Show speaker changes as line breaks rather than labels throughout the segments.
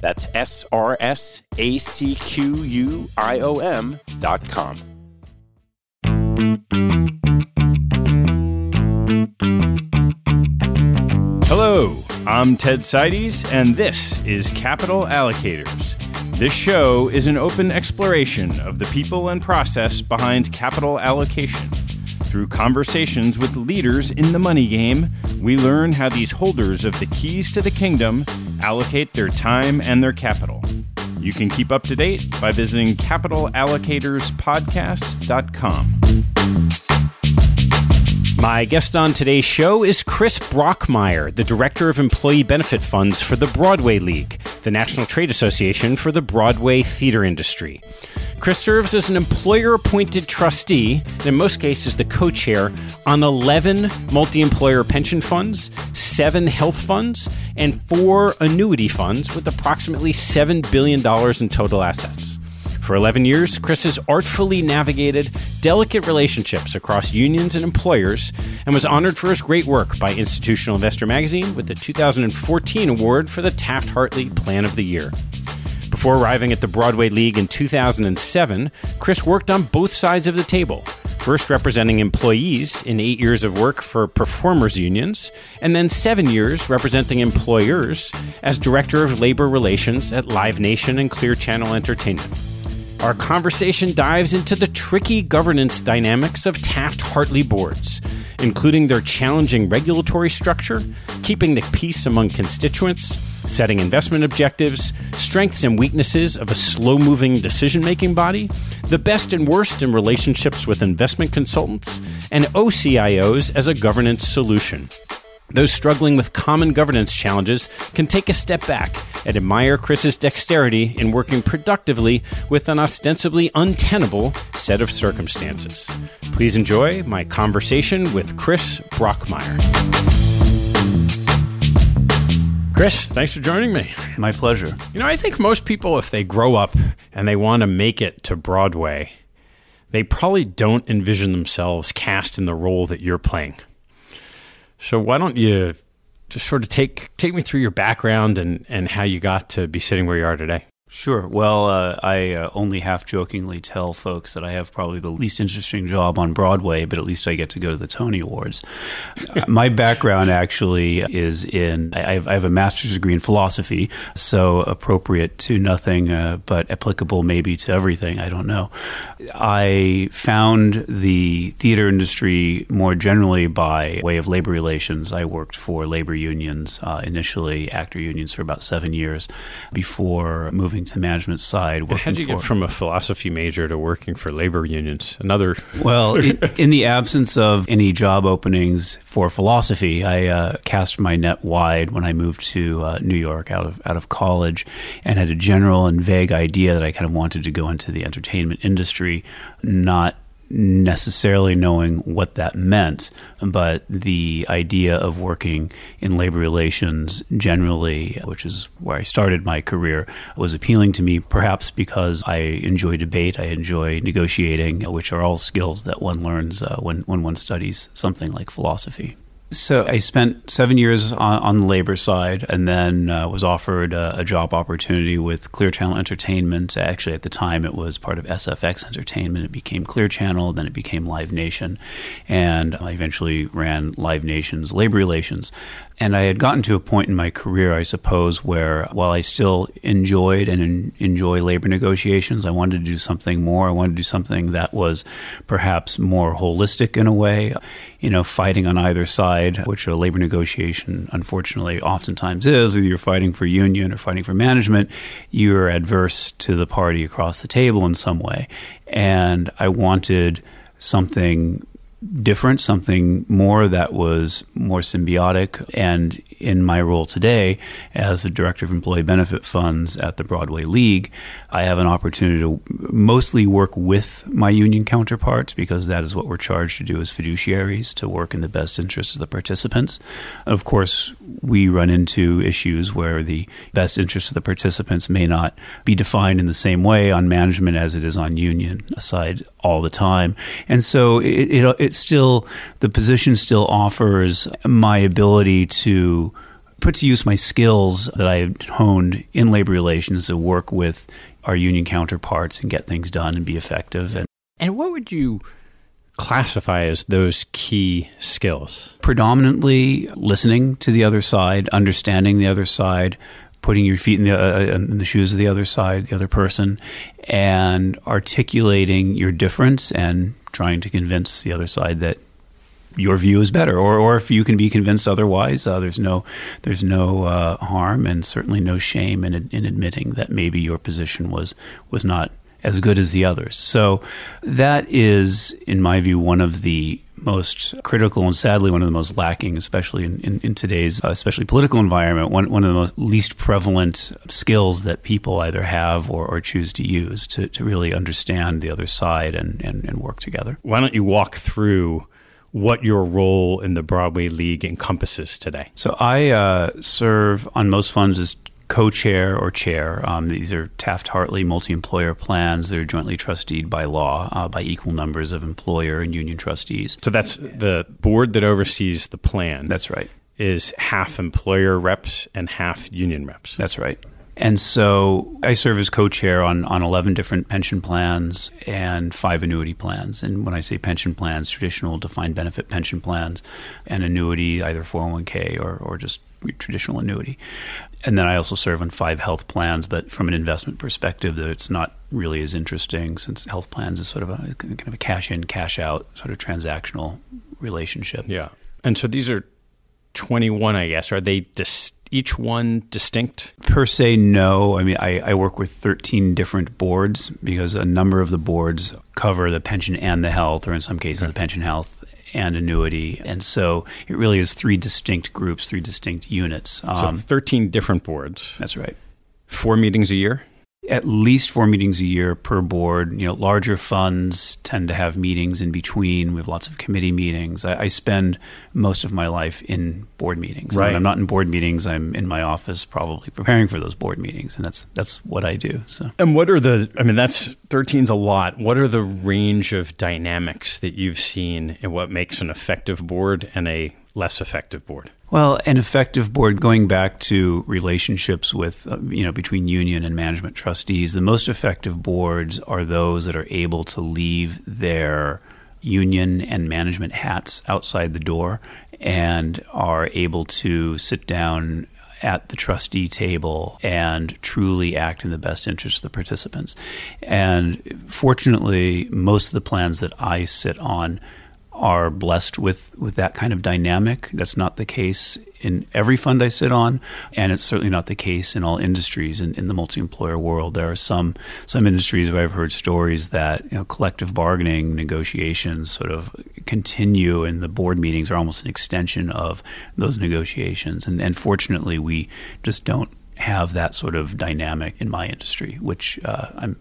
That's S R S A C Q U I O M dot com.
Hello, I'm Ted Seides, and this is Capital Allocators. This show is an open exploration of the people and process behind capital allocation. Through conversations with leaders in the money game, we learn how these holders of the keys to the kingdom allocate their time and their capital. You can keep up to date by visiting capitalallocatorspodcast.com.
My guest on today's show is Chris Brockmeyer, the Director of Employee Benefit Funds for the Broadway League, the National Trade Association for the Broadway theater industry. Chris serves as an employer appointed trustee, and in most cases the co chair, on 11 multi employer pension funds, seven health funds, and four annuity funds with approximately $7 billion in total assets. For 11 years, Chris has artfully navigated delicate relationships across unions and employers and was honored for his great work by Institutional Investor magazine with the 2014 award for the Taft Hartley Plan of the Year. Before arriving at the Broadway League in 2007, Chris worked on both sides of the table, first representing employees in eight years of work for performers unions, and then seven years representing employers as Director of Labor Relations at Live Nation and Clear Channel Entertainment. Our conversation dives into the tricky governance dynamics of Taft Hartley boards, including their challenging regulatory structure, keeping the peace among constituents, setting investment objectives, strengths and weaknesses of a slow moving decision making body, the best and worst in relationships with investment consultants, and OCIOs as a governance solution. Those struggling with common governance challenges can take a step back and admire Chris's dexterity in working productively with an ostensibly untenable set of circumstances. Please enjoy my conversation with Chris Brockmeyer. Chris, thanks for joining me.
My pleasure.
You know, I think most people, if they grow up and they want to make it to Broadway, they probably don't envision themselves cast in the role that you're playing. So why don't you just sort of take take me through your background and, and how you got to be sitting where you are today?
Sure. Well, uh, I uh, only half jokingly tell folks that I have probably the least interesting job on Broadway, but at least I get to go to the Tony Awards. My background actually is in, I have, I have, a master's degree in philosophy, so appropriate to nothing, uh, but applicable maybe to everything. I don't know. I found the theater industry more generally by way of labor relations. I worked for labor unions, uh, initially actor unions for about seven years before moving to management side.
How did you get from a philosophy major to working for labor unions? Another
well, in the absence of any job openings for philosophy, I uh, cast my net wide when I moved to uh, New York out of out of college, and had a general and vague idea that I kind of wanted to go into the entertainment industry, not necessarily knowing what that meant, but the idea of working in labor relations generally, which is where I started my career, was appealing to me, perhaps because I enjoy debate, I enjoy negotiating, which are all skills that one learns uh, when, when one studies something like philosophy. So I spent seven years on, on the labor side, and then uh, was offered a, a, job opportunity with Clear Channel Entertainment. Actually, at the time, it was part of SFX Entertainment. It became Clear Channel, then it became Live Nation, and I eventually ran Live Nation's labor relations. And I had gotten to a point in my career, I suppose, where while I still enjoyed and en- enjoy labor negotiations, I wanted to do something more. I wanted to do something that was perhaps more holistic in a way. You know, fighting on either side, which a labor negotiation unfortunately oftentimes is, whether you're fighting for union or fighting for management, you're adverse to the party across the table in some way. And I wanted something different, something more that was more symbiotic. And in my role today as the director of employee benefit funds at the Broadway League, I have an opportunity to mostly work with my union counterparts because that is what we're charged to do as fiduciaries to work in the best interest of the participants. Of course, we run into issues where the best interests of the participants may not be defined in the same way on management as it is on union side all the time. And so it, it, it still, the position still offers my ability to put to use my skills that I honed in labor relations to work with our union counterparts and get things done and be effective.
And, and what would you classify as those key skills?
Predominantly listening to the other side, understanding the other side, putting your feet in the, uh, in the shoes of the other side, the other person, and articulating your difference and trying to convince the other side that your view is better, or or if you can be convinced otherwise, uh, there's no there's no uh, harm and certainly no shame in in admitting that maybe your position was was not as good as the others. So that is, in my view, one of the most critical and sadly one of the most lacking, especially in, in, in today's uh, especially political environment, one, one of the most least prevalent skills that people either have or, or choose to use to, to really understand the other side and, and, and work together.
Why don't you walk through what your role in the Broadway League encompasses today?
So I uh, serve on most funds as co-chair or chair. Um, these are Taft-Hartley multi-employer plans. They're jointly trusteed by law uh, by equal numbers of employer and union trustees.
So that's the board that oversees the plan.
That's right.
Is half employer reps and half union reps.
That's right. And so I serve as co chair on, on 11 different pension plans and five annuity plans. And when I say pension plans, traditional defined benefit pension plans and annuity, either 401k or, or just traditional annuity. And then I also serve on five health plans, but from an investment perspective, it's not really as interesting since health plans is sort of a kind of a cash in, cash out sort of transactional relationship.
Yeah. And so these are 21, I guess. Are they dis- each one distinct?
Per se, no. I mean, I, I, work with 13 different boards because a number of the boards cover the pension and the health, or in some cases, okay. the pension health and annuity. And so it really is three distinct groups, three distinct units.
Um, so 13 different boards.
That's right.
Four meetings a year?
At least four meetings a year per board. You know, larger funds tend to have meetings in between. We have lots of committee meetings. I, I spend most of my life in board meetings.
Right.
When I'm not in board meetings, I'm in my office probably preparing for those board meetings, and that's that's what I do. So.
And what are the? I mean, that's 13's a lot. What are the range of dynamics that you've seen and what makes an effective board and a less effective board?
Well, an effective board, going back to relationships with, uh, you know, between union and management trustees, the most effective boards are those that are able to leave their union and management hats outside the door and are able to sit down at the trustee table and truly act in the best interest of the participants. And fortunately, most of the plans that I sit on are blessed with, with that kind of dynamic. That's not the case in every fund I sit on, and it's certainly not the case in all industries in, in the multi-employer world. There are some some industries where I've heard stories that you know, collective bargaining negotiations sort of continue, and the board meetings are almost an extension of those negotiations. And, and fortunately, we just don't have that sort of dynamic in my industry, which uh, I'm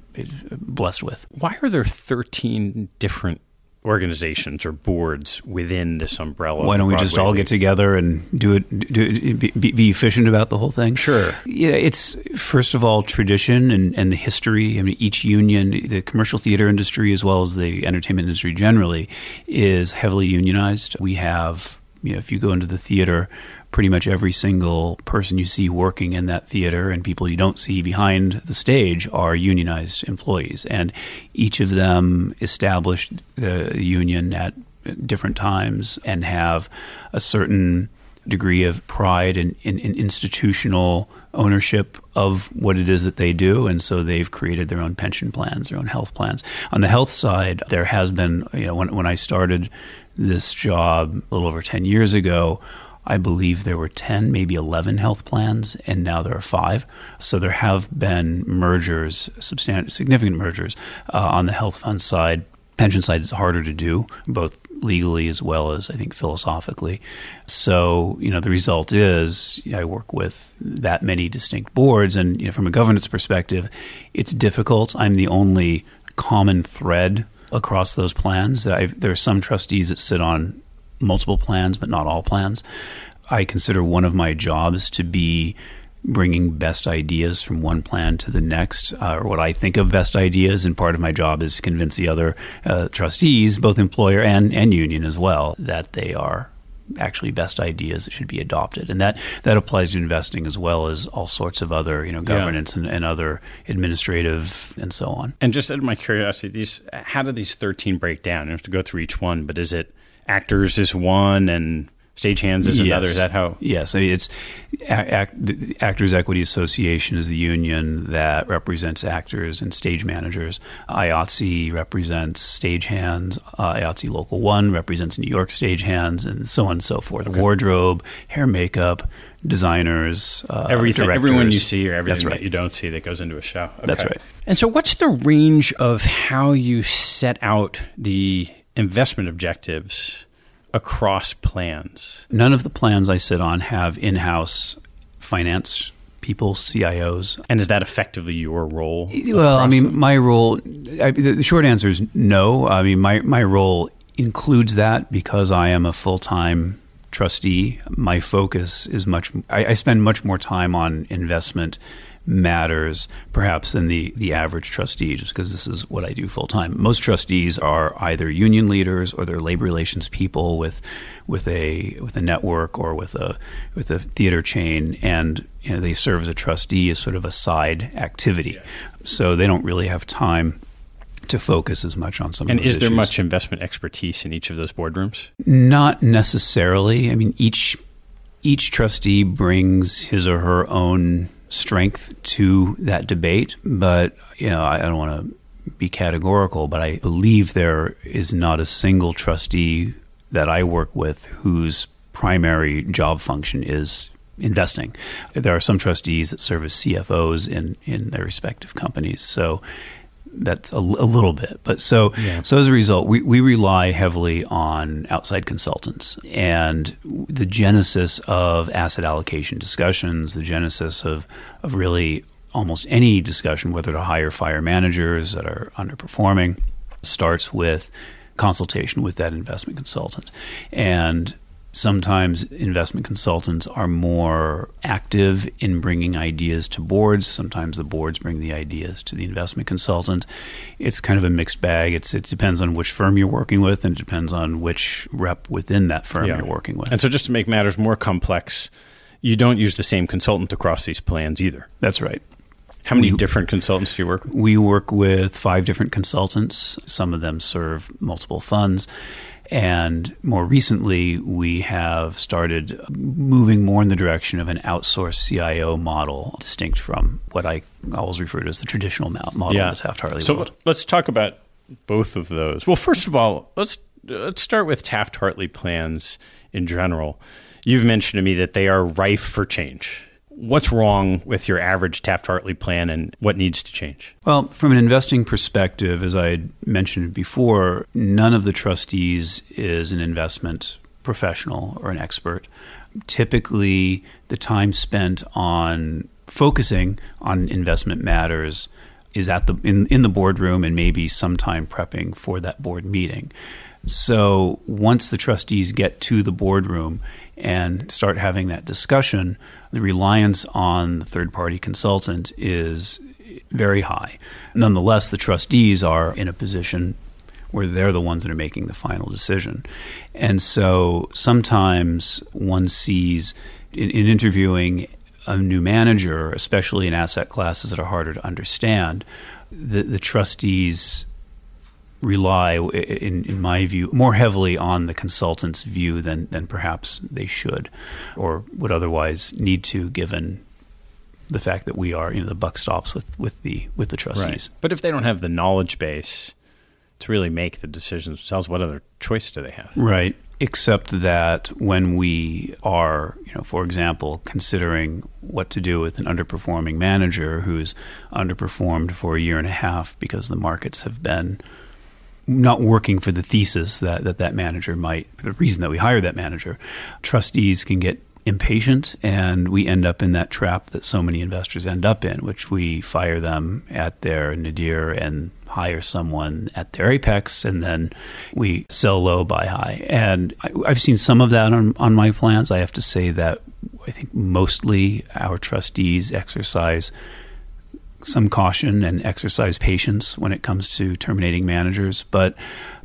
blessed with.
Why are there 13 different organizations or boards within this umbrella.
Why don't we just all get together and do it? Do it, be, be, efficient about the whole thing?
Sure.
Yeah, it's first of all tradition and, and the history. I mean, each union, the commercial theater industry as well as the entertainment industry generally, is heavily unionized. We have, you know, if you go into the theater pretty much every single person you see working in that theater and people you don't see behind the stage are unionized employees. And each of them established the union at different times and have a certain degree of pride and in, in, in institutional ownership of what it is that they do, and so they've created their own pension plans, their own health plans. On the health side, there has been, you know, when when I started this job a little over ten years ago, I believe there were 10, maybe 11 health plans, and now there are five. So there have been mergers, significant mergers uh, on the health fund side. Pension side is harder to do, both legally as well as I think philosophically. So, you know, the result is I work with that many distinct boards, and you know, from a governance perspective, it's difficult. I'm the only common thread across those plans. I've, there are some trustees that sit on multiple plans, but not all plans. I consider one of my jobs to be bringing best ideas from one plan to the next, uh, or what I think of best ideas. And part of my job is to convince the other uh, trustees, both employer and, and union as well, that they are actually best ideas that should be adopted. And that, that applies to investing as well as all sorts of other, you know, governance yeah. and, and other administrative and so on.
And just out of my curiosity, these how do these 13 break down? You have to go through each one, but is it actors is one and stagehands is yes. another. Is that how?
Yes, it's act, Actors Equity Association is the union that represents actors and stage managers. IATSE represents stagehands. Uh, IATSE Local One represents New York stagehands, and so on and so forth. Okay. Wardrobe, hair, makeup, designers, uh,
everything,
directors.
everyone you see or everything
right.
that you don't see that goes into a show.
Okay. That's right.
And so, what's the range of how you set out the investment objectives across plans?
None of the plans I sit on have in house finance people, CIOs.
And is that effectively your role?
Well, I mean, my role, I, the short answer is no. I mean, my, my role includes that because I am a full time trustee. My focus is much, I, I spend much more time on investment matters perhaps than the, the average trustee, just because this is what I do full time. Most trustees are either union leaders or they're labor relations people with with a with a network or with a with a theater chain, and you know, they serve as a trustee as sort of a side activity. Yeah. So they don't really have time to focus as much on some
and
is
there much investment expertise in each of those boardrooms
not necessarily i mean each each trustee brings his or her own strength to that debate, but you know, I, I don't want to be categorical, but I believe there is not a single trustee that I work with whose primary job function is investing. There are some trustees that serve as CFOs in, in their respective companies. So that's a, a little bit. But so yeah. so as a result, we, we rely heavily on outside consultants and the genesis of asset allocation discussions, the genesis of of really almost any discussion, whether to hire fire managers that are underperforming, starts with consultation with that investment consultant. And sometimes investment consultants are more active in bringing ideas to boards. Sometimes the boards bring the ideas to the investment consultant. It's kind of a mixed bag. It's, it depends on which firm you're working with and it depends on which rep within that firm yeah. you're working with.
And so, just to make matters more complex, you don't use the same consultant across these plans either.
That's right.
How many we, different consultants do you work with?
We work with five different consultants. Some of them serve multiple funds. And more recently, we have started moving more in the direction of an outsourced CIO model, distinct from what I always refer to as the traditional model yeah. of the Taft Hartley
so
world.
let's talk about both of those. Well, first of all, let's let's start with Taft Hartley plans in general. You've mentioned to me that they are rife for change what's wrong with your average Taft Hartley plan and what needs to change?
Well, from an investing perspective, as I mentioned before, none of the trustees is an investment professional or an expert. Typically, the time spent on focusing on investment matters is at the in, in the boardroom and maybe some time prepping for that board meeting. So once the trustees get to the boardroom and start having that discussion, the reliance on the third party consultant is very high. Nonetheless, the trustees are in a position where they're the ones that are making the final decision. And so sometimes one sees in, in interviewing a new manager, especially in asset classes that are harder to understand, the, the trustees rely, in, in my view, more heavily on the consultant's view than, than perhaps they should or would otherwise need to, given the fact that we are, you know, the buck stops with, with the with the trustees. Right.
But if they don't have the knowledge base to really make the decisions themselves, what other choice do they have?
Right. Except that when we are, you know, for example, considering what to do with an underperforming manager who's underperformed for a year and a half because the markets have been not working for the thesis that, that that manager might, the reason that we hire that manager, trustees can get impatient and we end up in that trap that so many investors end up in, which we fire them at their nadir and hire someone at their apex and then we sell low, buy high. And I, have seen some of that on, on my plans. I have to say that I think mostly our trustees exercise some caution and exercise patience when it comes to terminating managers. But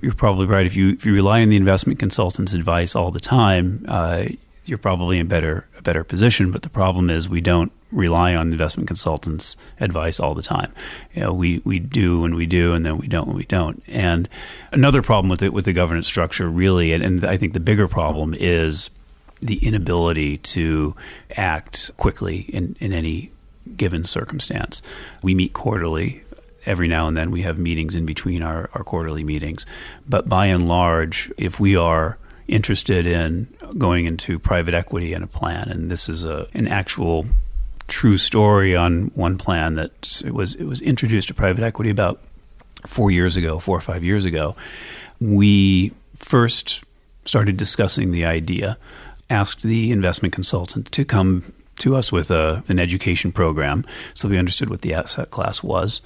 you're probably right. If you if you rely on the investment consultant's advice all the time, uh, you're probably in better a better position. But the problem is we don't rely on investment consultants' advice all the time. You know, we we do and we do, and then we don't when we don't. And another problem with it with the governance structure, really, and, and I think the bigger problem is the inability to act quickly in, in any given circumstance. We meet quarterly. Every now and then we have meetings in between our, our quarterly meetings. But by and large, if we are interested in going into private equity and a plan, and this is a, an actual true story on one plan that it was it was introduced to private equity about four years ago, four or five years ago. We first started discussing the idea, asked the investment consultant to come to us with a, an education program, so we understood what the asset class was.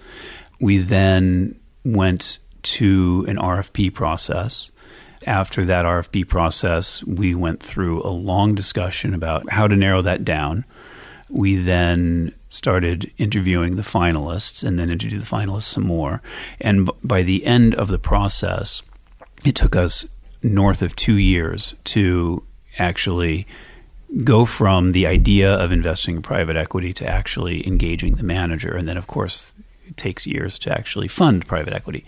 We then went to an RFP process. After that RFP process, we went through a long discussion about how to narrow that down. We then started interviewing the finalists and then interviewed the finalists some more. And by the end of the process, it took us north of two years to actually go from the idea of investing in private equity to actually engaging the manager. And then, of course, it takes years to actually fund private equity.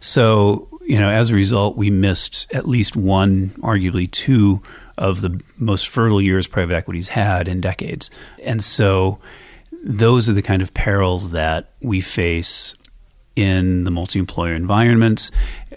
So, you know, as a result, we missed at least one, arguably two of the most fertile years private equity's had in decades. And so those are the kind of perils that we face in the multi employer environment.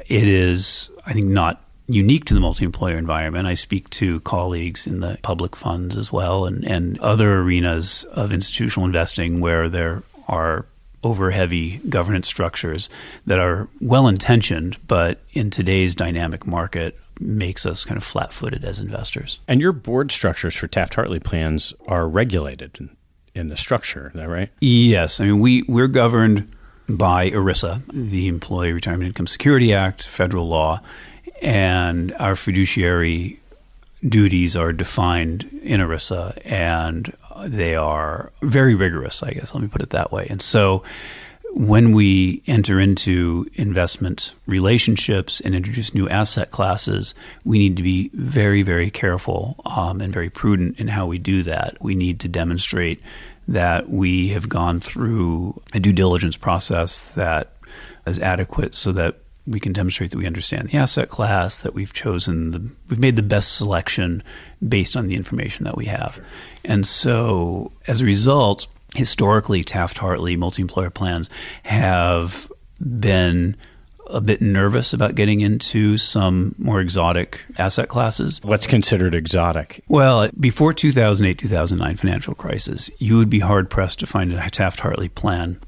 It is, I think, not unique to the multi-employer environment. I speak to colleagues in the public funds as well and, and other arenas of institutional investing where there are over heavy governance structures that are well intentioned, but in today's dynamic market makes us kind of flat footed as investors.
And your board structures for Taft Hartley plans are regulated. in the structure. Is that right?
Yes. I mean, we, we're governed by ERISA, the Employee Retirement Income Security Act, federal law, and our fiduciary duties are defined in ERISA, and they are very rigorous, I guess. Let me put it that way. And so when we enter into investment relationships and introduce new asset classes, we need to be very, very careful um, and very prudent in how we do that. We need to demonstrate that we have gone through a due diligence process that is adequate so that we can demonstrate that we understand the asset class, that we've chosen the, we've made the best selection based on the information that we have. And so as a result, historically, Taft Hartley multi employer plans have been a bit nervous about getting into some more exotic asset classes.
What's considered exotic?
Well, before 2008 2009 financial crisis, you would be hard pressed to find a Taft Hartley plan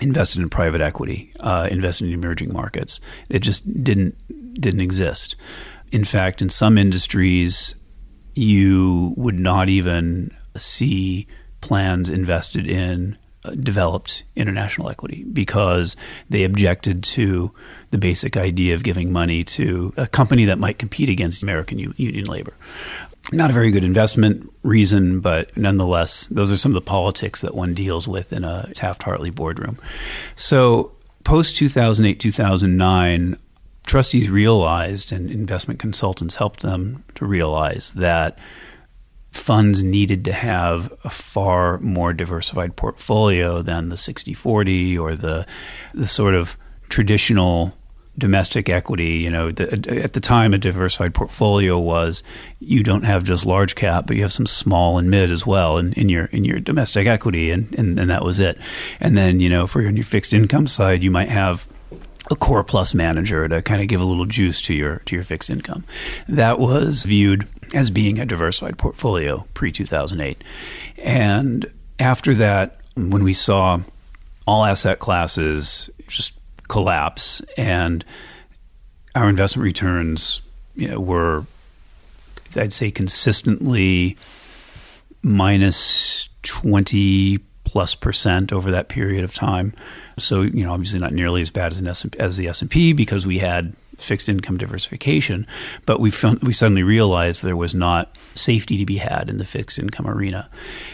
invested in private equity, uh, invested in emerging markets. It just didn't didn't exist. In fact, in some industries, you would not even see plans invested in uh, developed international equity because they objected to the basic idea of giving money to a company that might compete against American u- union labor. Not a very good investment reason, but nonetheless, those are some of the politics that one deals with in a Taft Hartley boardroom. So, post 2008, 2009, trustees realized, and investment consultants helped them to realize that funds needed to have a far more diversified portfolio than the 60 40 or the, the sort of traditional domestic equity. You know, the, at the time, a diversified portfolio was you don't have just large cap, but you have some small and mid as well in, in your in your domestic equity, and, and, and that was it. And then you know, for your, your fixed income side, you might have a core plus manager to kind of give a little juice to your to your fixed income. That was viewed as being a diversified portfolio pre 2008. And after that, when we saw all asset classes just collapse and our investment returns you know, were, I'd say, consistently minus 20 plus percent over that period of time. So, you know, obviously not nearly as bad as, an S- as the S&P because we had fixed income diversification, but we found, we suddenly realized there was not safety to be had in the fixed income arena.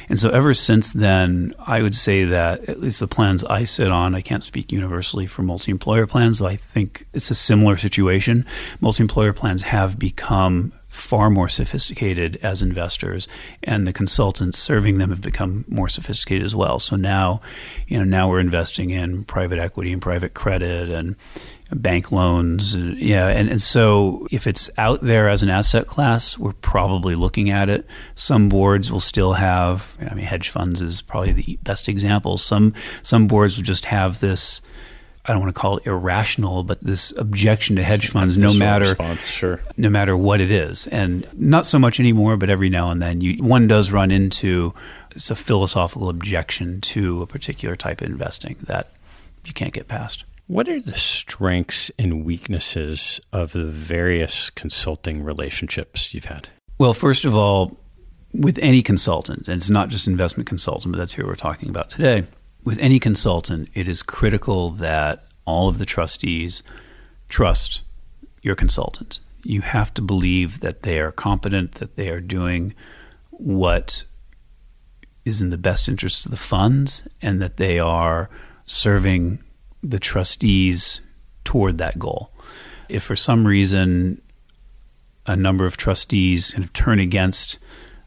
And so ever since then, I would say that at least the plans I sit on, I can't speak universally for multi-employer plans, I think it's a similar situation. Multi-employer plans have become far more sophisticated as investors, and the consultants serving them have become more sophisticated as well. So now, you know, now we're investing in private equity and private credit and bank loans. Yeah, and, and so if it's out there as an asset class, we're probably looking at it. Some boards will still have. I mean, hedge funds is probably the best example. Some some boards will just have this I don't want to call it irrational, but this objection to hedge funds, no matter
response, sure.
no matter what it is, and not so much anymore, but every now and then, you, one does run into it's a philosophical objection to a particular type of investing that you can't get past.
What are the strengths and weaknesses of the various consulting relationships you've had?
Well, first of all, with any consultant, and it's not just investment consultant, but that's who we're talking about today with any consultant, it is critical that all of the trustees trust your consultant. You have to believe that they are competent, that they are doing what is in the best interest of the funds, and that they are serving the trustees toward that goal. If for some reason a number of trustees kind of turn against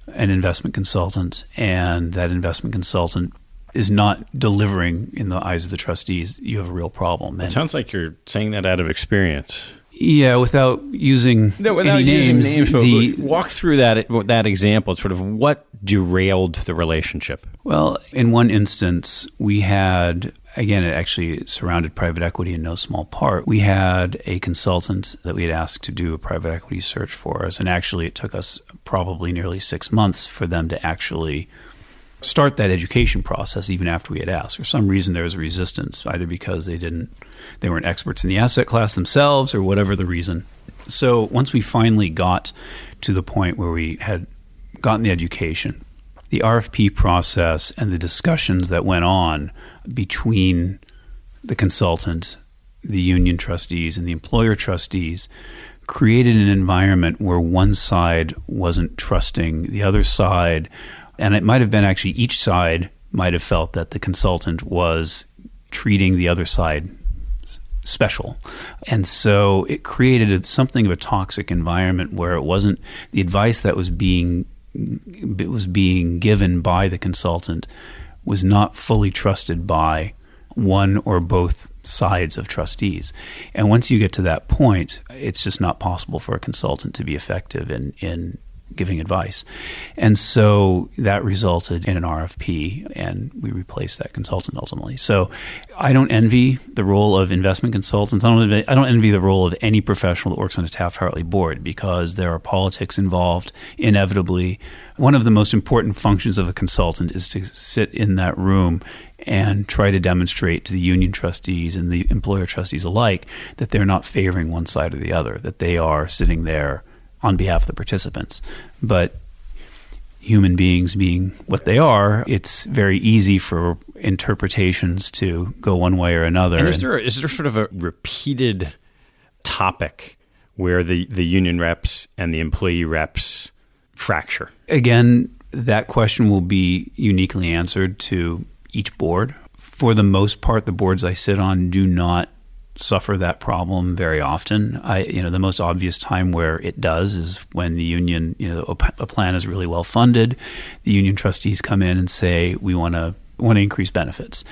an investment consultant and that investment consultant is not delivering in the eyes of the trustees, you have a real problem.
And it sounds like you're saying that out of experience.
Yeah, without using
no, without
any
using
names,
names the, walk through that that example. Sort of what derailed the relationship.
Well, in one instance, we had again, it actually surrounded private equity in no small part. We had a consultant that we had asked to do a private equity search for us, and actually, it took us probably nearly six months for them to actually start that education process even after we had asked. For some reason, there was resistance, either because they didn't, they weren't experts in the asset class themselves, or whatever the reason. So once we finally got to the point where we had gotten the education, the RFP process and the discussions that went on between the consultant, the union trustees, and the employer trustees created an environment where one side wasn't trusting the other side. And it might have been actually each side might have felt that the consultant was treating the other side special. And so it created something of a toxic environment where it wasn't the advice that was being it was being given by the consultant was not fully trusted by one or both sides of trustees. And once you get to that point, it's just not possible for a consultant to be effective in, in giving advice. And so that resulted in an RFP, and we replaced that consultant ultimately. So I don't envy the role of investment consultants. I don't, I don't envy the role of any professional that works on a Taft Hartley board because there are politics involved inevitably. One of the most important functions of a consultant is to sit in that room and try to demonstrate to the union trustees and the employer trustees alike that they're not favoring one side or the other, that they are sitting there on behalf of the participants. But human beings being what they are, it's very easy for interpretations to go one way or another.
And is there is there sort of a repeated topic where the, the union reps and the employee reps fracture?
Again, that question will be uniquely answered to each board. For the most part, the boards I sit on do not suffer that problem very often. I, you know, the most obvious time where it does is when the union, you know, a plan is really well funded. The union trustees come in and say, "We want to want to increase benefits."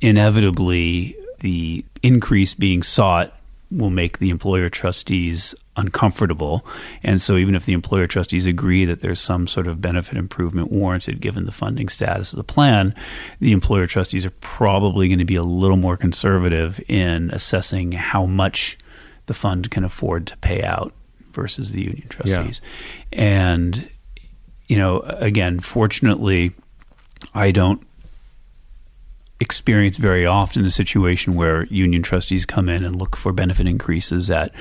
Inevitably, the increase being sought will make the employer trustees uncomfortable. And so, even if the employer trustees agree that there's some sort of benefit improvement warranted given the funding status of the plan, the employer trustees are probably going to be a little more conservative in assessing how much the fund can afford to pay out versus the union trustees. Yeah. And, you know, again, fortunately, I don't experience very often a situation where union trustees come in and look for benefit increases at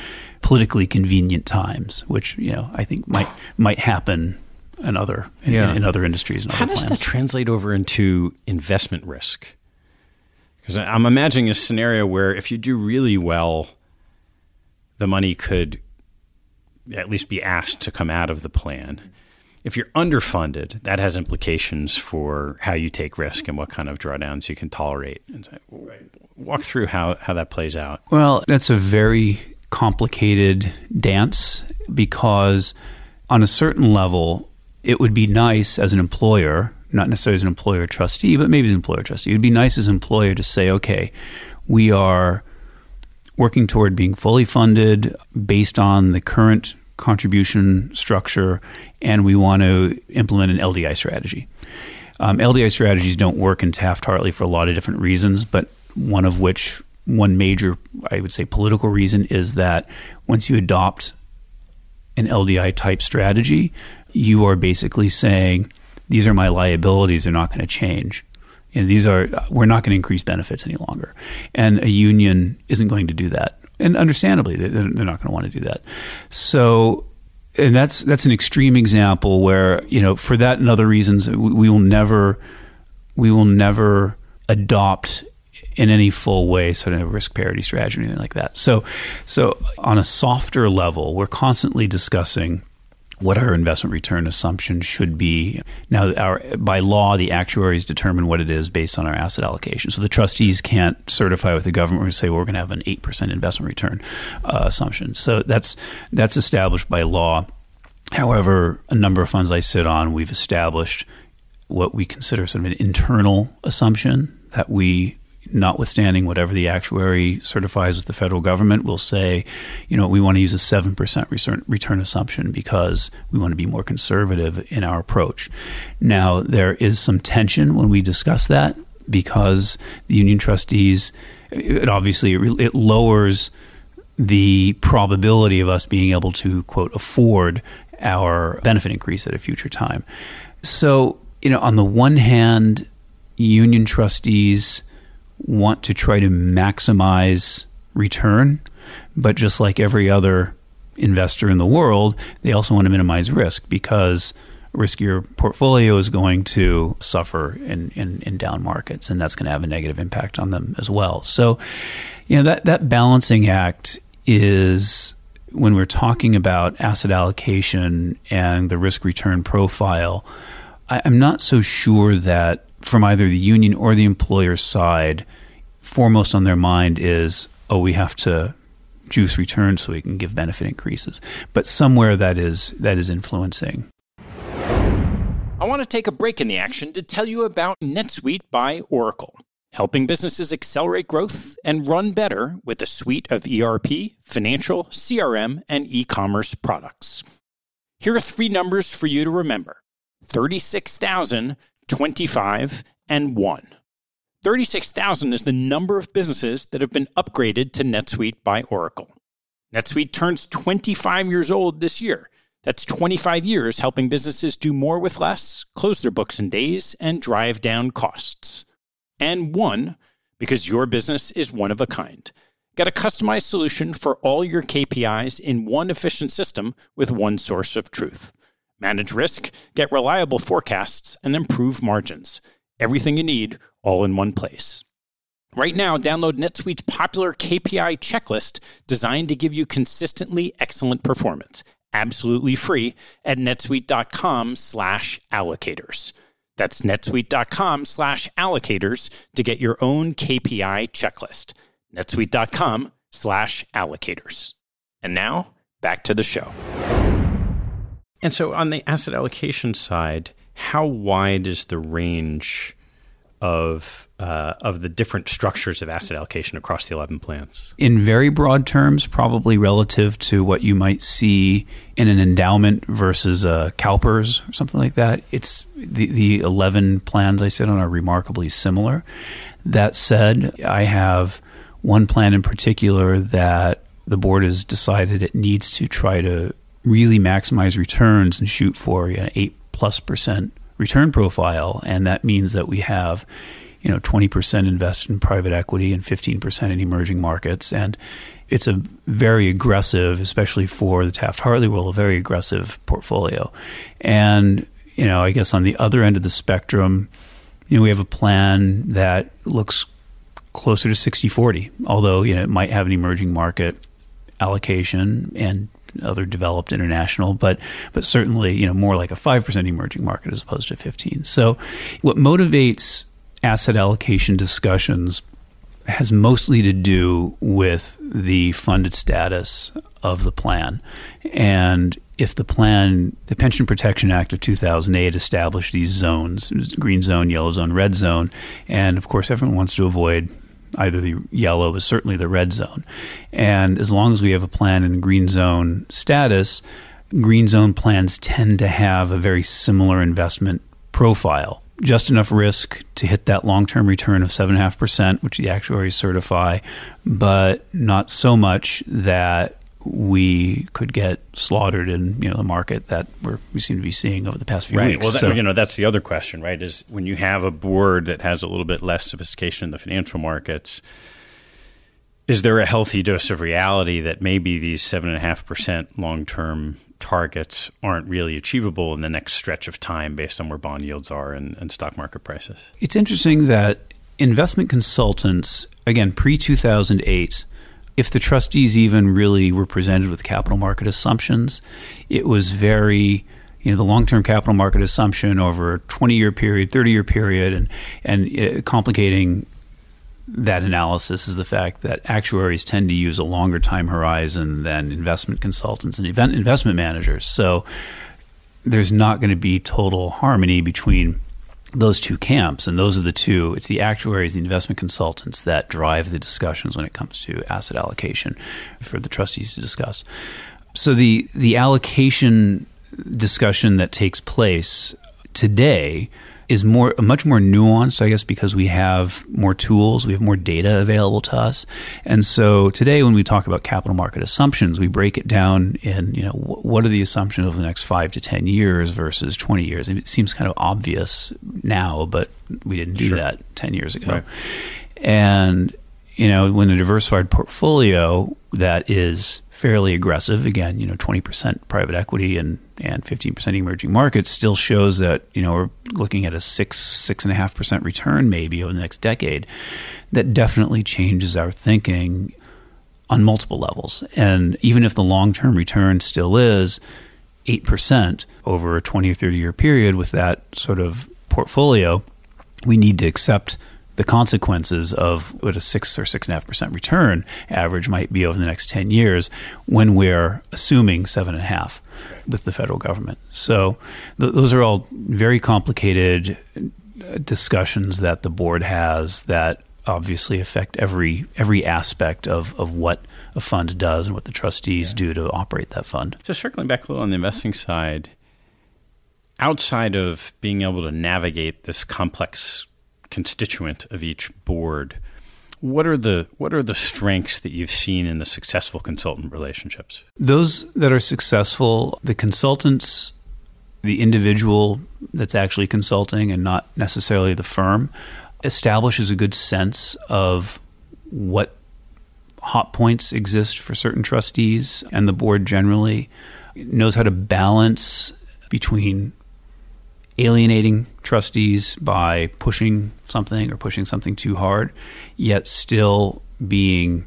politically convenient times, which you know I think might might happen in other in, yeah. in, in other industries. And
How
other
does
plans.
that translate over into investment risk? Because I'm imagining a scenario where if you do really well, the money could at least be asked to come out of the plan if you're underfunded, that has implications for how you take risk and what kind of drawdowns you can tolerate. Walk through how, how that plays out.
Well, that's a very complicated dance because, on a certain level, it would be nice as an employer, not necessarily as an employer trustee, but maybe as an employer trustee. It would be nice as an employer to say, okay, we are working toward being fully funded based on the current contribution structure, and we want to implement an LDI strategy. Um, LDI strategies don't work in Taft Hartley for a lot of different reasons, but one of which, one major, I would say, political reason is that once you adopt an LDI type strategy, you are basically saying, these are my liabilities, they're not going to change. And these are, we're not going to increase benefits any longer. And a union isn't going to do that and understandably, they're, they're not going to want to do that. So, and that's that's an extreme example where you know for that and other reasons we, we will never we will never adopt in any full way sort of a risk parity strategy or anything like that. So, so on a softer level, we're constantly discussing what our investment return assumption should be. Now, our, by law, the actuaries determine what it is based on our asset allocation. So the trustees can't certify with the government and say well, we're going to have an eight percent investment return uh, assumption. So that's that's established by law. However, a number of funds I sit on, we've established what we consider sort of an internal assumption that we notwithstanding whatever the actuary certifies with the federal government, will say, you know, we want to use a 7% return, assumption because we want to be more conservative in our approach. Now, there is some tension when we discuss that because the union trustees, it obviously it lowers the probability of us being able to quote afford our benefit increase at a future time. So, you know, on the one hand, union trustees want to try to maximize return, but just like every other investor in the world, they also want to minimize risk because riskier portfolio is going to suffer in, in, in down markets, and that's going to have a negative impact on them as well. So, you know, that, that balancing act is when we're talking about asset allocation and the risk return profile. I, I'm not so sure that from either the union or the employer side, foremost on their mind is, oh, we have to juice returns so we can give benefit increases. But somewhere that is that is influencing.
I want to take a break in the action to tell you about NetSuite by Oracle, helping businesses accelerate growth and run better with a suite of ERP, financial, CRM, and e-commerce products. Here are three numbers for you to remember. 36,000, 25, and 1. 36,000 is the number of businesses that have been upgraded to NetSuite by Oracle. NetSuite turns 25 years old this year. That's 25 years helping businesses do more with less, close their books in days, and drive down costs. And one, because your business is one of a kind. Get a customized solution for all your KPIs in one efficient system with one source of truth. Manage risk, get reliable forecasts, and improve margins. Everything you need all in one place. Right now, download NetSuite's popular KPI checklist designed to give you consistently excellent performance, absolutely free at netsuite.com slash allocators. That's netsuite.com slash allocators to get your own KPI checklist. netsuite.com slash allocators. And now, back to the show. And so on the asset allocation side, how wide is the range of uh, of the different structures of asset allocation across the 11 plans?
In very broad terms, probably relative to what you might see in an endowment versus a CalPERS or something like that. It's the, the 11 plans I sit on are remarkably similar. That said, I have one plan in particular that the board has decided it needs to try to really maximize returns and shoot for an 8 plus percent return profile, and that means that we have you know 20% invested in private equity and 15% in emerging markets. And it's a very aggressive especially for the Taft-Hartley world a very aggressive portfolio. And you know I guess on the other end of the spectrum you know we have a plan that looks closer to 60-40 although you know it might have an emerging market allocation and other developed international, but but certainly you know more like a five percent emerging market as opposed to fifteen. So, what motivates asset allocation discussions has mostly to do with the funded status of the plan, and if the plan, the Pension Protection Act of 2008 established these zones green zone, yellow zone, red zone. And of course, everyone wants to avoid either the yellow, but certainly the red zone. And as long as we have a plan in green zone status, green zone plans tend to have a very similar investment profile. Just enough risk to hit that long term return of 7.5%, which the actuaries certify, but not so much that we could get slaughtered in you know the market that we're, we seem to be seeing over the past few
right.
weeks.
Well, that, so, you know that's the other question, right? Is when you have a board that has a little bit less sophistication in the financial markets, is there a healthy dose of reality that maybe these seven and a half percent long term targets aren't really achievable in the next stretch of time based on where bond yields are and, and stock market prices?
It's interesting that investment consultants, again, pre two thousand eight if the trustees even really were presented with capital market assumptions, it was very you know the long-term capital market assumption over a 20-year period, 30-year period, and and uh, complicating that analysis is the fact that actuaries tend to use a longer time horizon than investment consultants and event investment managers. So there's not going to be total harmony between those two camps, and those are the two. It's the actuaries, the investment consultants that drive the discussions when it comes to asset allocation for the trustees to discuss. So the the allocation discussion that takes place today is more much more nuanced, I guess, because we have more tools, we have more data available to us, and so today when we talk about capital market assumptions, we break it down in you know what are the assumptions over the next five to ten years versus twenty years. it seems kind of obvious now, but we didn't do sure. that ten years ago, right. and you know when a diversified portfolio that is fairly aggressive, again, you know, twenty percent private equity and and 15% emerging markets still shows that you know we're looking at a six six and a half percent return maybe over the next decade. That definitely changes our thinking on multiple levels. And even if the long-term return still is 8% over a 20 or 30 year period with that sort of portfolio we need to accept the consequences of what a six or six and a half percent return average might be over the next 10 years when we're assuming seven and a half with the federal government. So th- those are all very complicated uh, discussions that the board has that obviously affect every every aspect of, of what a fund does and what the trustees yeah. do to operate that fund.
Just circling back a little on the investing side, outside of being able to navigate this complex constituent of each board, what are the what are the strengths that you've seen in the successful consultant relationships?
Those that are successful, the consultants, the individual that's actually consulting and not necessarily the firm, establishes a good sense of what hot points exist for certain trustees and the board generally knows how to balance between alienating trustees by pushing something or pushing something too hard, yet still being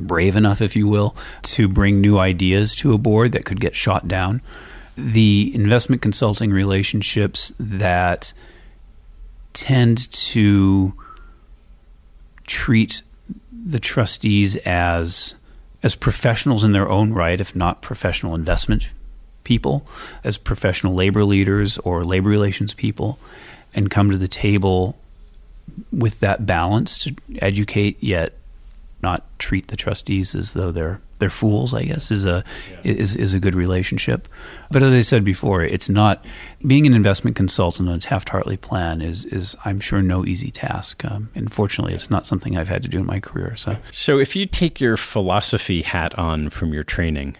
brave enough, if you will, to bring new ideas to a board that could get shot down. The investment consulting relationships that tend to treat the trustees as as professionals in their own right, if not professional investment people as professional labor leaders or labor relations people and come to the table with that balance to educate yet not treat the trustees as though they're they're fools I guess is a yeah. is is a good relationship. But as I said before it's not being an investment consultant on a Taft-Hartley plan is is I'm sure no easy task. Um, and fortunately it's not something I've had to do in my career so.
So if you take your philosophy hat on from your training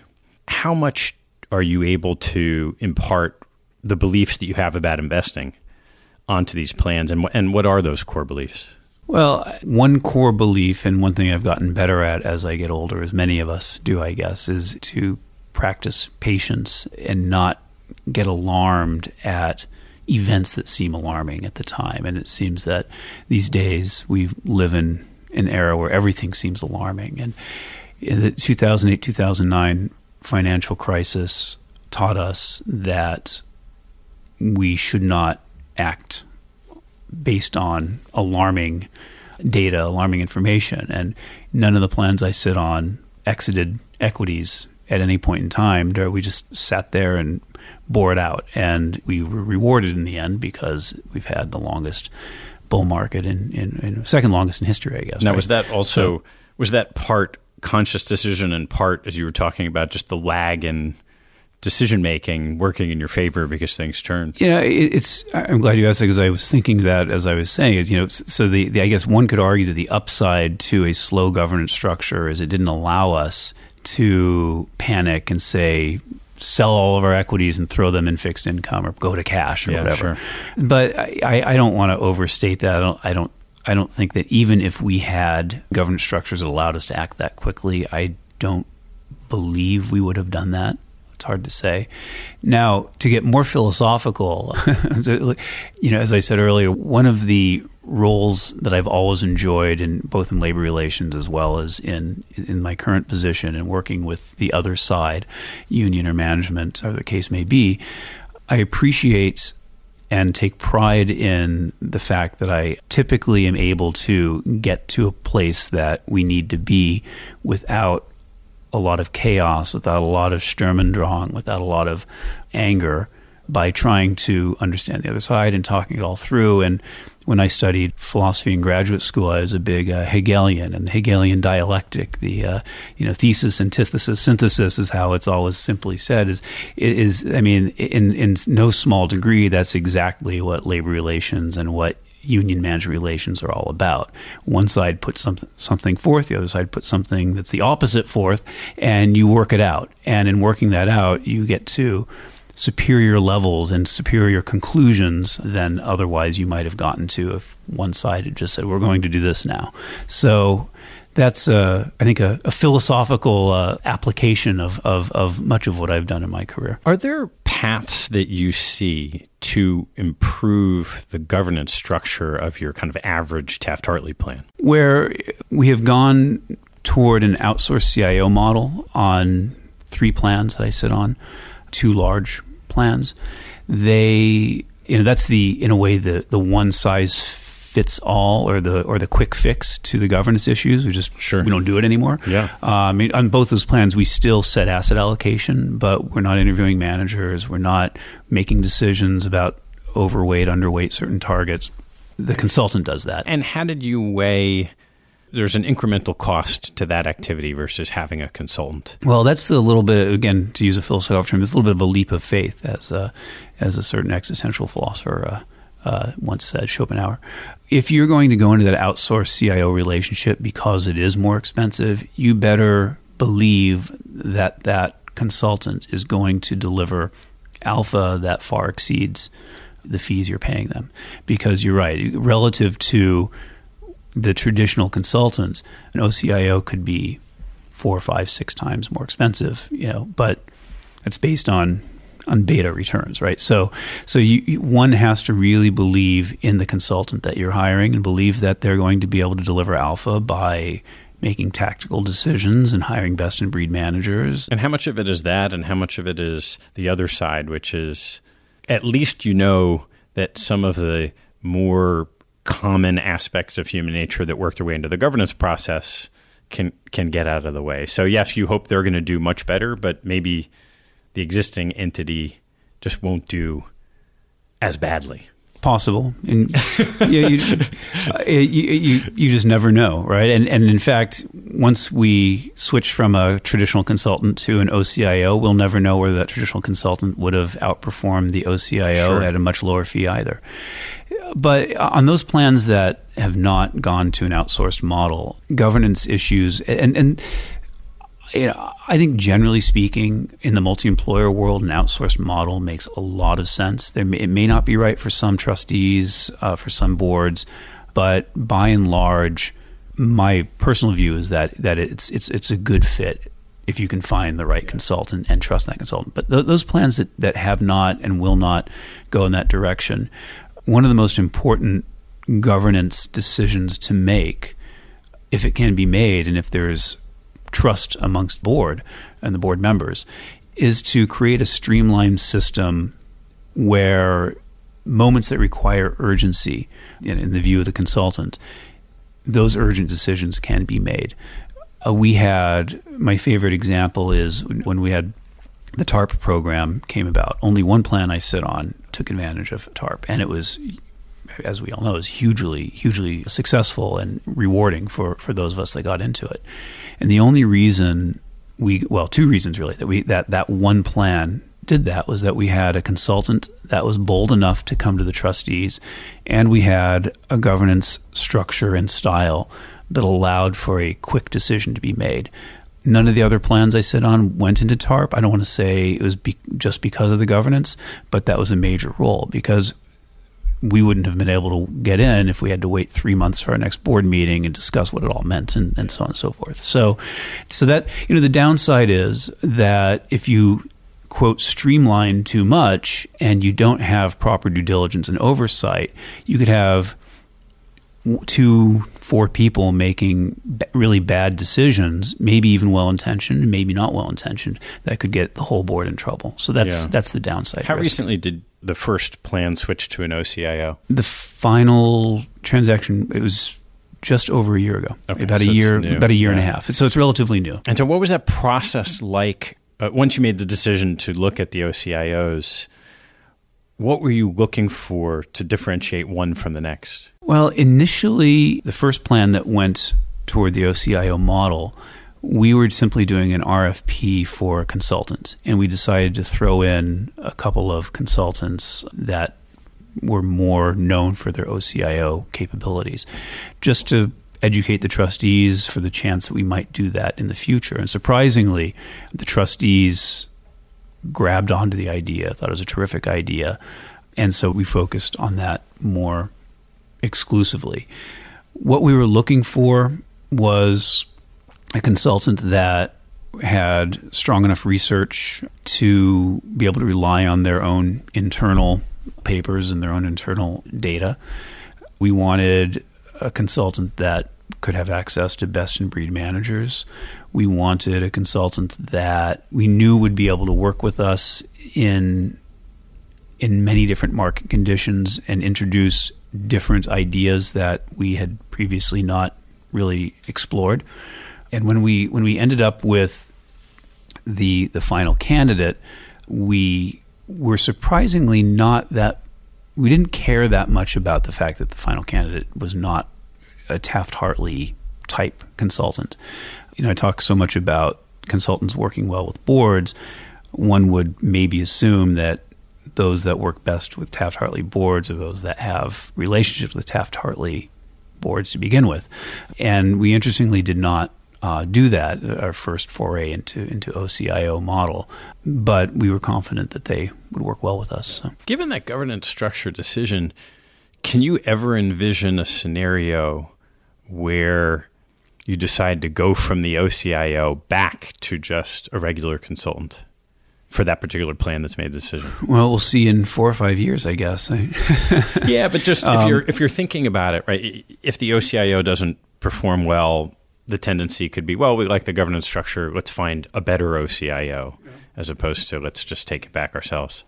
how much are you able to impart the beliefs that you have about investing onto these plans? And, and what are those core beliefs?
Well, one core belief, and one thing I've gotten better at as I get older, as many of us do, I guess, is to practice patience and not get alarmed at events that seem alarming at the time. And it seems that these days we live in an era where everything seems alarming. And in the 2008 2009 financial crisis taught us that we should not act based on alarming data, alarming information. And none of the plans I sit on exited equities at any point in time. We just sat there and bore it out. And we were rewarded in the end because we've had the longest bull market in, in, in second longest in history, I guess.
Now, right? was that also, so, was that part conscious decision in part, as you were talking about, just the lag in decision making working in your favor because things turn.
Yeah, it's. I'm glad you asked that because I was thinking that as I was saying is, you know, so the, the I guess one could argue that the upside to a slow governance structure is it didn't allow us to panic and say sell all of our equities and throw them in fixed income or go to cash or yeah, whatever. Sure. But I, I don't want to overstate that. I don't, I don't I don't think that even if we had governance structures that allowed us to act that quickly, I don't believe we would have done that. It's hard to say. Now, to get more philosophical, you know, as I said earlier, one of the roles that I've always enjoyed in both in labor relations as well as in in my current position and working with the other side, union or management, or the case may be, I appreciate and take pride in the fact that I typically am able to get to a place that we need to be without a lot of chaos, without a lot of Sturm und Drang, without a lot of anger by trying to understand the other side and talking it all through. And when I studied philosophy in graduate school, I was a big uh, Hegelian and the Hegelian dialectic. The uh, you know thesis, antithesis, synthesis is how it's always simply said. Is is I mean, in in no small degree, that's exactly what labor relations and what union management relations are all about. One side puts something something forth, the other side puts something that's the opposite forth, and you work it out. And in working that out, you get to superior levels and superior conclusions than otherwise you might have gotten to if one side had just said, "We're going to do this now." So that's, uh, I think, a, a philosophical uh, application of, of, of much of what I've done in my career.
Are there paths that you see to improve the governance structure of your kind of average Taft Hartley plan?
Where we have gone toward an outsourced CIO model on three plans that I sit on, two large plans. They, you know, that's the in a way the the one size fits all or the or the quick fix to the governance issues. We just
sure.
we don't do it anymore.
Yeah.
Uh, I mean, on both those plans, we still set asset allocation, but we're not interviewing managers. We're not making decisions about overweight, underweight certain targets. The consultant does that.
And how did you weigh? There's an incremental cost to that activity versus having a consultant.
Well, that's a little bit again to use a philosophical term. It's a little bit of a leap of faith, as a, as a certain existential philosopher uh, uh, once said, Schopenhauer. If you're going to go into that outsourced CIO relationship because it is more expensive, you better believe that that consultant is going to deliver alpha that far exceeds the fees you're paying them. Because you're right, relative to the traditional consultants, an OCIO could be four, five, six times more expensive, you know, but it's based on on beta returns, right? So, so you, you, one has to really believe in the consultant that you're hiring and believe that they're going to be able to deliver alpha by making tactical decisions and hiring best in breed managers.
And how much of it is that, and how much of it is the other side, which is at least you know that some of the more common aspects of human nature that work their way into the governance process can can get out of the way. So yes, you hope they're going to do much better, but maybe the existing entity just won't do as badly.
Possible, and yeah, you, uh, you, you, you just never know, right? And and in fact, once we switch from a traditional consultant to an OCIO, we'll never know whether that traditional consultant would have outperformed the OCIO
Sure.
at a much lower fee either. But on those plans that have not gone to an outsourced model, governance issues and and you know, I think generally speaking, in the multi-employer world, an outsourced model makes a lot of sense. There may, it may not be right for some trustees, uh, for some boards, but by and large, my personal view is that that it's it's it's a good fit if you can find the right consultant and trust that consultant. But th- those plans that that have not and will not go in that direction, one of the most important governance decisions to make, if it can be made, and if there's trust amongst the board and the board members is to create a streamlined system where moments that require urgency in, in the view of the consultant those urgent decisions can be made. Uh, we had my favorite example is when we had the tarp program came about. Only one plan i sit on took advantage of tarp and it was as we all know, is hugely, hugely successful and rewarding for, for those of us that got into it. And the only reason we, well, two reasons really that we that that one plan did that was that we had a consultant that was bold enough to come to the trustees, and we had a governance structure and style that allowed for a quick decision to be made. None of the other plans I sit on went into TARP. I don't want to say it was be, just because of the governance, but that was a major role because we wouldn't have been able to get in if we had to wait three months for our next board meeting and discuss what it all meant and, and so on and so forth. So, so that you know, the downside is that if you quote streamline too much and you don't have proper due diligence and oversight, you could have two, four people making really bad decisions, maybe even well intentioned, maybe not well intentioned, that could get the whole board in trouble. So that's
Yeah.
that's the downside.
How
risk.
recently did the first plan switch to an OCIO?
The final transaction it was just over a year ago,
Okay,
about
so
a year, about a year and a half. So it's relatively new.
And so, what was that process like uh, once you made the decision to look at the OCIOs? What were you looking for to differentiate one from the next?
Well, initially, the first plan that went toward the OCIO model, we were simply doing an RFP for a consultant, and we decided to throw in a couple of consultants that were more known for their OCIO capabilities, just to educate the trustees for the chance that we might do that in the future. And surprisingly, the trustees grabbed onto the idea, thought it was a terrific idea, and so we focused on that more exclusively. What we were looking for was a consultant that had strong enough research to be able to rely on their own internal papers and their own internal data. We wanted a consultant that could have access to best in breed managers. We wanted a consultant that we knew would be able to work with us in in many different market conditions and introduce different ideas that we had previously not really explored. And when we when we ended up with the the final candidate, we were surprisingly not that we didn't care that much about the fact that the final candidate was not a Taft Hartley type consultant. You know, I talk so much about consultants working well with boards. One would maybe assume that those that work best with Taft Hartley boards are those that have relationships with Taft Hartley boards to begin with. And we interestingly did not uh, do that, our first foray into, into OCIO model. But we were confident that they would work well with us. So.
Given that governance structure decision, can you ever envision a scenario where you decide to go from the OCIO back to just a regular consultant? For that particular plan that's made the decision?
Well, we'll see in four or five years, I guess.
yeah, but just if um, you're if you're thinking about it, right? If the OCIO doesn't perform well, the tendency could be, well, we like the governance structure. Let's find a better OCIO, yeah. as opposed to let's just take it back ourselves.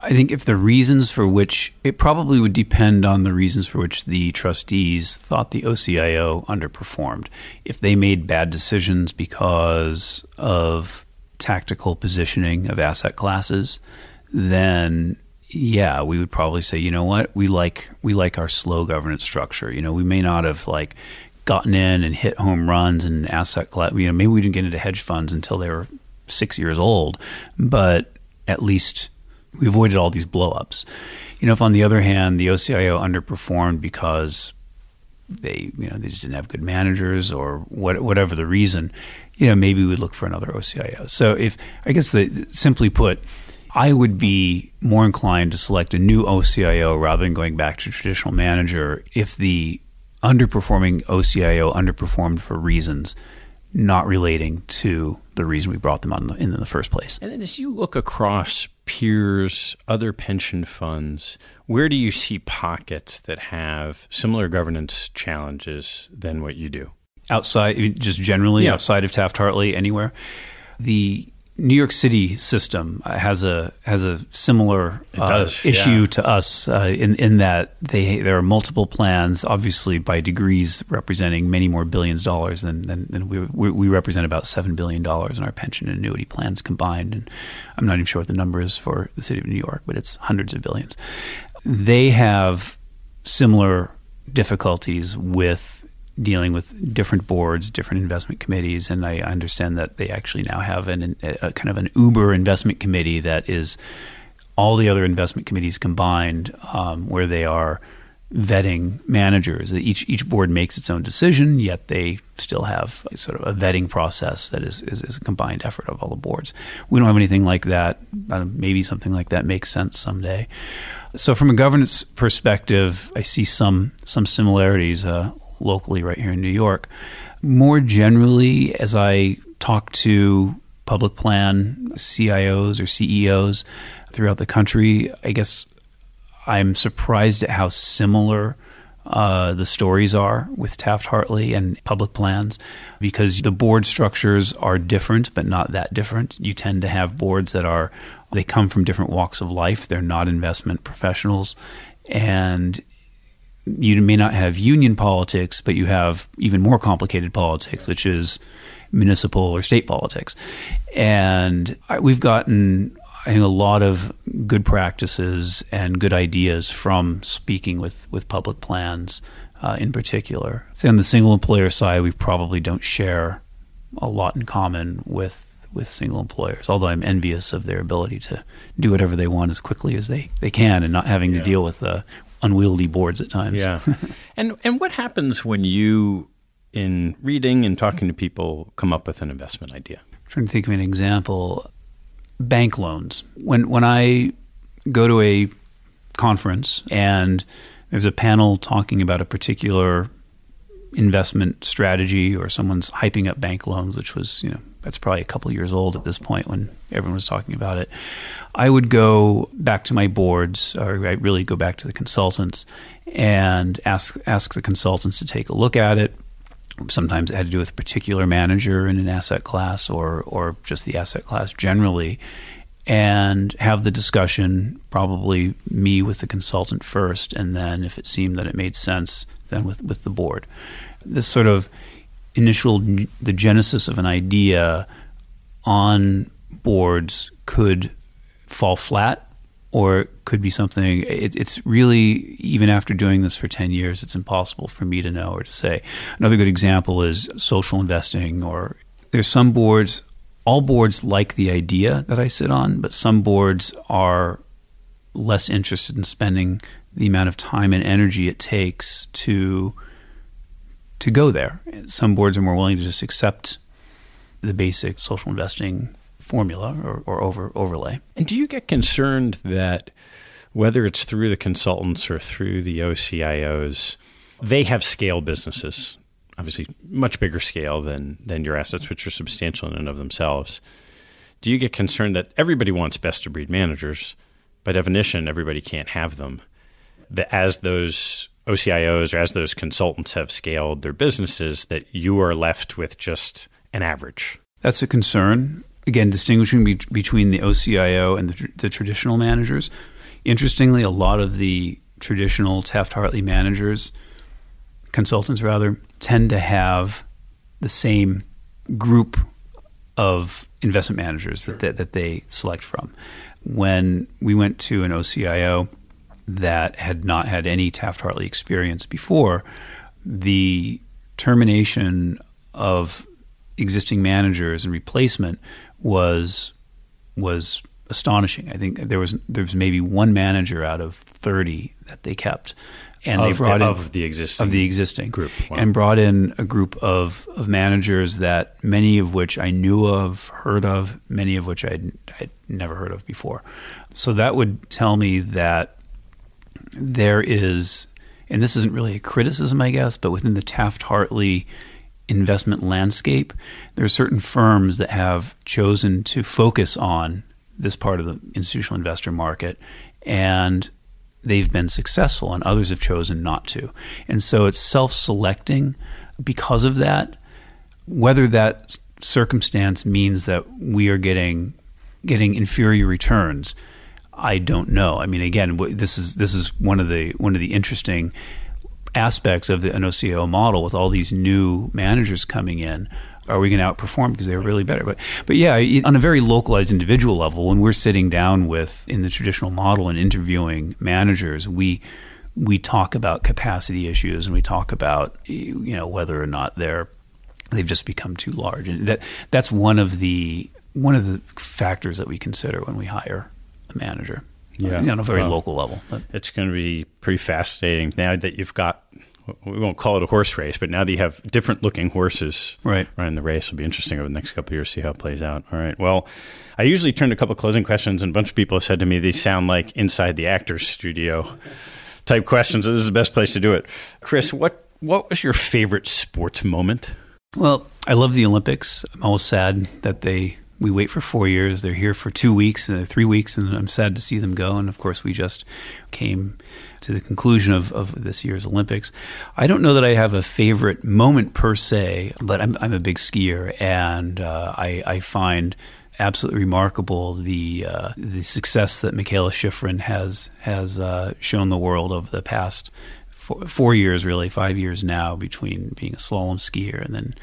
I think if the reasons for which it probably would depend on the reasons for which the trustees thought the OCIO underperformed. If they made bad decisions because of tactical positioning of asset classes, then yeah, we would probably say, you know what, we like we like our slow governance structure. You know, we may not have like gotten in and hit home runs and asset class. You know, maybe we didn't get into hedge funds until they were six years old, but at least we avoided all these blowups. You know, if on the other hand the OCIO underperformed because they you know they just didn't have good managers or what, whatever the reason, you know, maybe we'd look for another OCIO. So if I guess the simply put, I would be more inclined to select a new OCIO rather than going back to traditional manager if the underperforming OCIO underperformed for reasons not relating to the reason we brought them on in the first place.
And then as you look across peers, other pension funds, where do you see pockets that have similar governance challenges than what you do?
Outside, just generally yeah. outside of Taft Hartley, anywhere. The New York City system has a has a similar uh, issue yeah. to us uh, in in that they there are multiple plans, obviously by degrees representing many more billions of dollars than than, than we, we, we represent about seven billion dollars in our pension and annuity plans combined, and I'm not even sure what the number is for the city of New York, but it's hundreds of billions. They have similar difficulties with dealing with different boards, different investment committees, and I understand that they actually now have an, a, kind of an Uber investment committee that is all the other investment committees combined, um, where they are vetting managers. Each each board makes its own decision, yet they still have sort of a vetting process that is, is, is a combined effort of all the boards. We don't have anything like that. Maybe something like that makes sense someday. So, from a governance perspective, I see some some similarities. Uh, locally right here in New York. More generally, as I talk to public plan CIOs or CEOs throughout the country, I guess I'm surprised at how similar uh, the stories are with Taft Hartley and public plans because the board structures are different, but not that different. You tend to have boards that are, they come from different walks of life, they're not investment professionals. And you may not have union politics, but you have even more complicated politics, which is municipal or state politics. And we've gotten, I think, a lot of good practices and good ideas from speaking with, with public plans uh, in particular. So on the single employer side, we probably don't share a lot in common with with single employers, although I'm envious of their ability to do whatever they want as quickly as they, they can and not having yeah. to deal with the unwieldy boards at times.
Yeah. and and what happens when you in reading and talking to people come up with an investment idea?
I'm trying to think of an example. Bank loans. When when I go to a conference and there's a panel talking about a particular investment strategy or someone's hyping up bank loans, which was, you know, that's probably a couple years old at this point when everyone was talking about it. I would go back to my boards, or I really go back to the consultants and ask ask the consultants to take a look at it. Sometimes it had to do with a particular manager in an asset class, or or just the asset class generally, and have the discussion. Probably me with the consultant first, and then if it seemed that it made sense, then with with the board. This sort of initial the genesis of an idea on boards could fall flat or could be something it, it's really even after doing this for 10 years it's impossible for me to know or to say. Another good example is social investing or there's some boards all boards like the idea that i sit on but some boards are less interested in spending the amount of time and energy it takes to to go there. Some boards are more willing to just accept the basic social investing formula or, or over, overlay.
And do you get concerned that whether it's through the consultants or through the OCIOs, they have scale businesses, obviously much bigger scale than than your assets, which are substantial in and of themselves. Do you get concerned that everybody wants best of breed managers? By definition, everybody can't have them. That as those OCIOs or as those consultants have scaled their businesses, that you are left with just an average.
That's a concern. Again, distinguishing be- between the OCIO and the, tr- the traditional managers. Interestingly, a lot of the traditional Taft Hartley managers, consultants rather, tend to have the same group of investment managers that, that, that they select from. When we went to an OCIO, that had not had any Taft Hartley experience before, the termination of existing managers and replacement was was astonishing. I think there was there was maybe one manager out of thirty that they kept,
and of they brought the, in of the existing
of the existing
group
wow. and brought in a group of of managers that many of which I knew of, heard of, many of which I'd, I'd never heard of before. So that would tell me that there is, and this isn't really a criticism, I guess, but within the Taft Hartley investment landscape, there are certain firms that have chosen to focus on this part of the institutional investor market, and they've been successful, and others have chosen not to. And so it's self selecting because of that. Whether that circumstance means that we are getting getting inferior returns I don't know. I mean, again, this is this is one of the one of the interesting aspects of the OCIO model with all these new managers coming in. Are we going to outperform because they're really better? But but yeah, on a very localized individual level, when we're sitting down with in the traditional model and interviewing managers, we we talk about capacity issues and we talk about you know whether or not they're they've just become too large, and that that's one of the one of the factors that we consider when we hire manager. Yeah, on a very well, local level.
But. It's going to be pretty fascinating now that you've got. We won't call it a horse race, but now that you have different looking horses
right.
running the race, it'll be interesting over the next couple years to see how it plays out. All right. Well, I usually turn to a couple closing questions, and a bunch of people have said to me these sound like inside the actor's studio type questions. So This is the best place to do it. Chris, what what was your favorite sports moment?
Well, I love the Olympics. I'm always sad that they we wait for four years. They're here for two weeks, uh, three weeks, and I'm sad to see them go. And of course, we just came to the conclusion of, of this year's Olympics. I don't know that I have a favorite moment per se, but I'm, I'm a big skier, and uh, I, I, find absolutely remarkable the uh, the success that Mikaela Shiffrin has has uh, shown the world over the past four, four years, really five years now, between being a slalom skier and then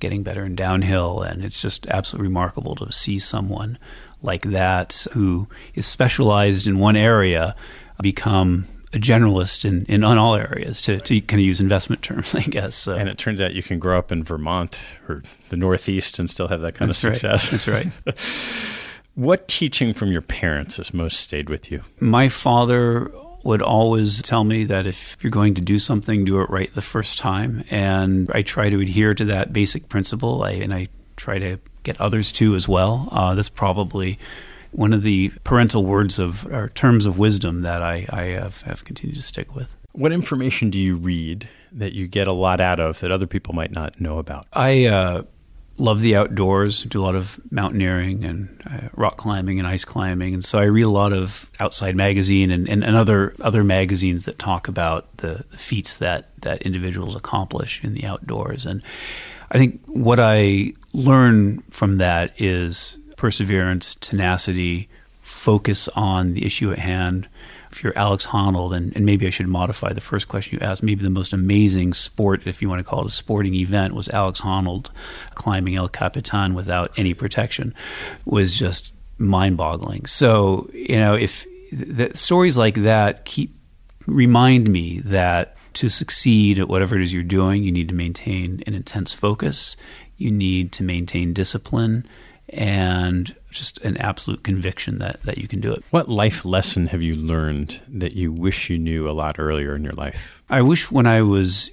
getting better in downhill. And it's just absolutely remarkable to see someone like that who is specialized in one area become a generalist in, in on all areas to, to kind of use investment terms, I guess. So.
And it turns out you can grow up in Vermont or the Northeast and still have that kind
That's
of success.
Right. That's right.
what teaching from your parents has most stayed with you?
My father would always tell me that if you're going to do something, do it right the first time. And I try to adhere to that basic principle, I, and I try to get others to as well. Uh, that's probably one of the parental words of or terms of wisdom that I, I have, have continued to stick with.
What information do you read that you get a lot out of that other people might not know about?
I uh, love the outdoors, do a lot of mountaineering and uh, rock climbing and ice climbing, and so I read a lot of Outside Magazine and, and, and other other magazines that talk about the, the feats that that individuals accomplish in the outdoors. And I think what I learn from that is perseverance, tenacity, focus on the issue at hand if you're Alex Honnold, and, and maybe I should modify the first question you asked, maybe the most amazing sport, if you want to call it a sporting event, was Alex Honnold climbing El Capitan without any protection, was just mind boggling. So, you know, if the, stories like that keep remind me that to succeed at whatever it is you're doing, you need to maintain an intense focus, you need to maintain discipline, and just an absolute conviction that, that you can do it.
What life lesson have you learned that you wish you knew a lot earlier in your life?
I wish when I was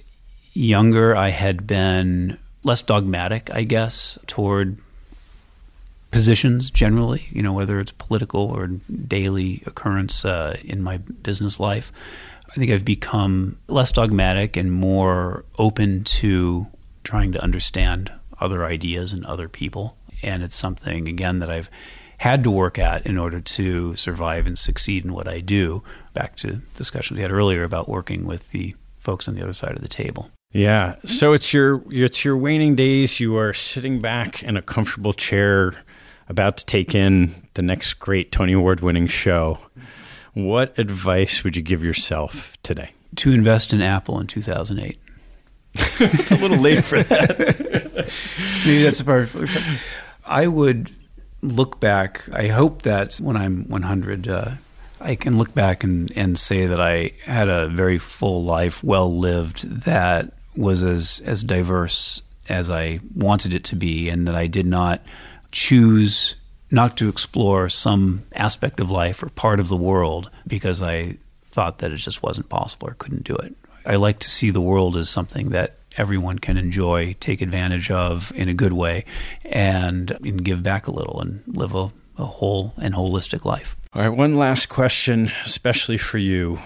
younger I had been less dogmatic, I guess, toward positions generally, you know, whether it's political or daily occurrence uh, in my business life. I think I've become less dogmatic and more open to trying to understand other ideas and other people and it's something again that I've had to work at in order to survive and succeed in what I do. Back to discussions we had earlier about working with the folks on the other side of the table.
Yeah. So it's your it's your waning days. You are sitting back in a comfortable chair, about to take in the next great Tony Award winning show. What advice would you give yourself today?
To invest in Apple in 2008.
it's a little late for that.
Maybe that's a part. I would look back. I hope that when I'm 100, uh, I can look back and, and say that I had a very full life, well lived, that was as, as diverse as I wanted it to be, and that I did not choose not to explore some aspect of life or part of the world because I thought that it just wasn't possible or couldn't do it. I like to see the world as something that everyone can enjoy, take advantage of in a good way, and, and give back a little and live a, a whole and holistic life.
All right, one last question, especially for you.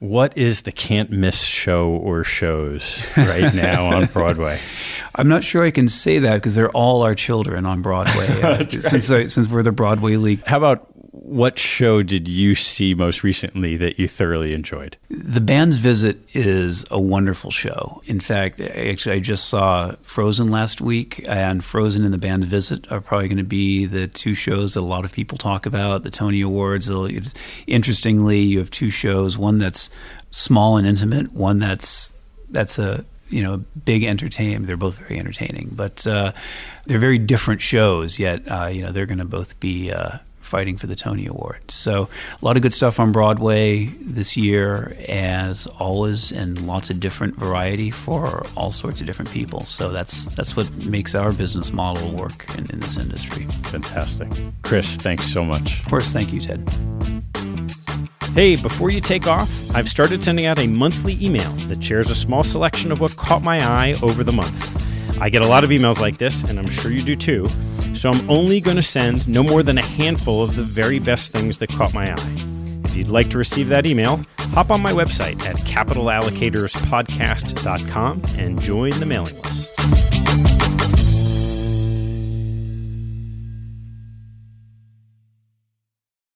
What is the can't miss show or shows right now on Broadway?
I'm not sure I can say that because they're all our children on Broadway. Uh, since I, since we're the Broadway League.
How about what show did you see most recently that you thoroughly enjoyed?
The Band's Visit is a wonderful show. In fact, actually, I just saw Frozen last week, and Frozen and The Band's Visit are probably going to be the two shows that a lot of people talk about. The Tony Awards. It's, interestingly, you have two shows: one that's small and intimate, one that's that's a you know big entertainment. They're both very entertaining, but uh, they're very different shows. Yet uh, you know they're going to both be uh, fighting for the Tony Award. So a lot of good stuff on Broadway this year, as always, and lots of different variety for all sorts of different people. So that's that's what makes our business model work in, in this industry.
Fantastic, Chris. Thanks so much.
Of course, thank you, Ted.
Hey, before you take off, I've started sending out a monthly email that shares a small selection of what caught my eye over the month. I get a lot of emails like this, and I'm sure you do too. So I'm only going to send no more than a handful of the very best things that caught my eye. If you'd like to receive that email, hop on my website at capitalallocatorspodcast.com and join the mailing list.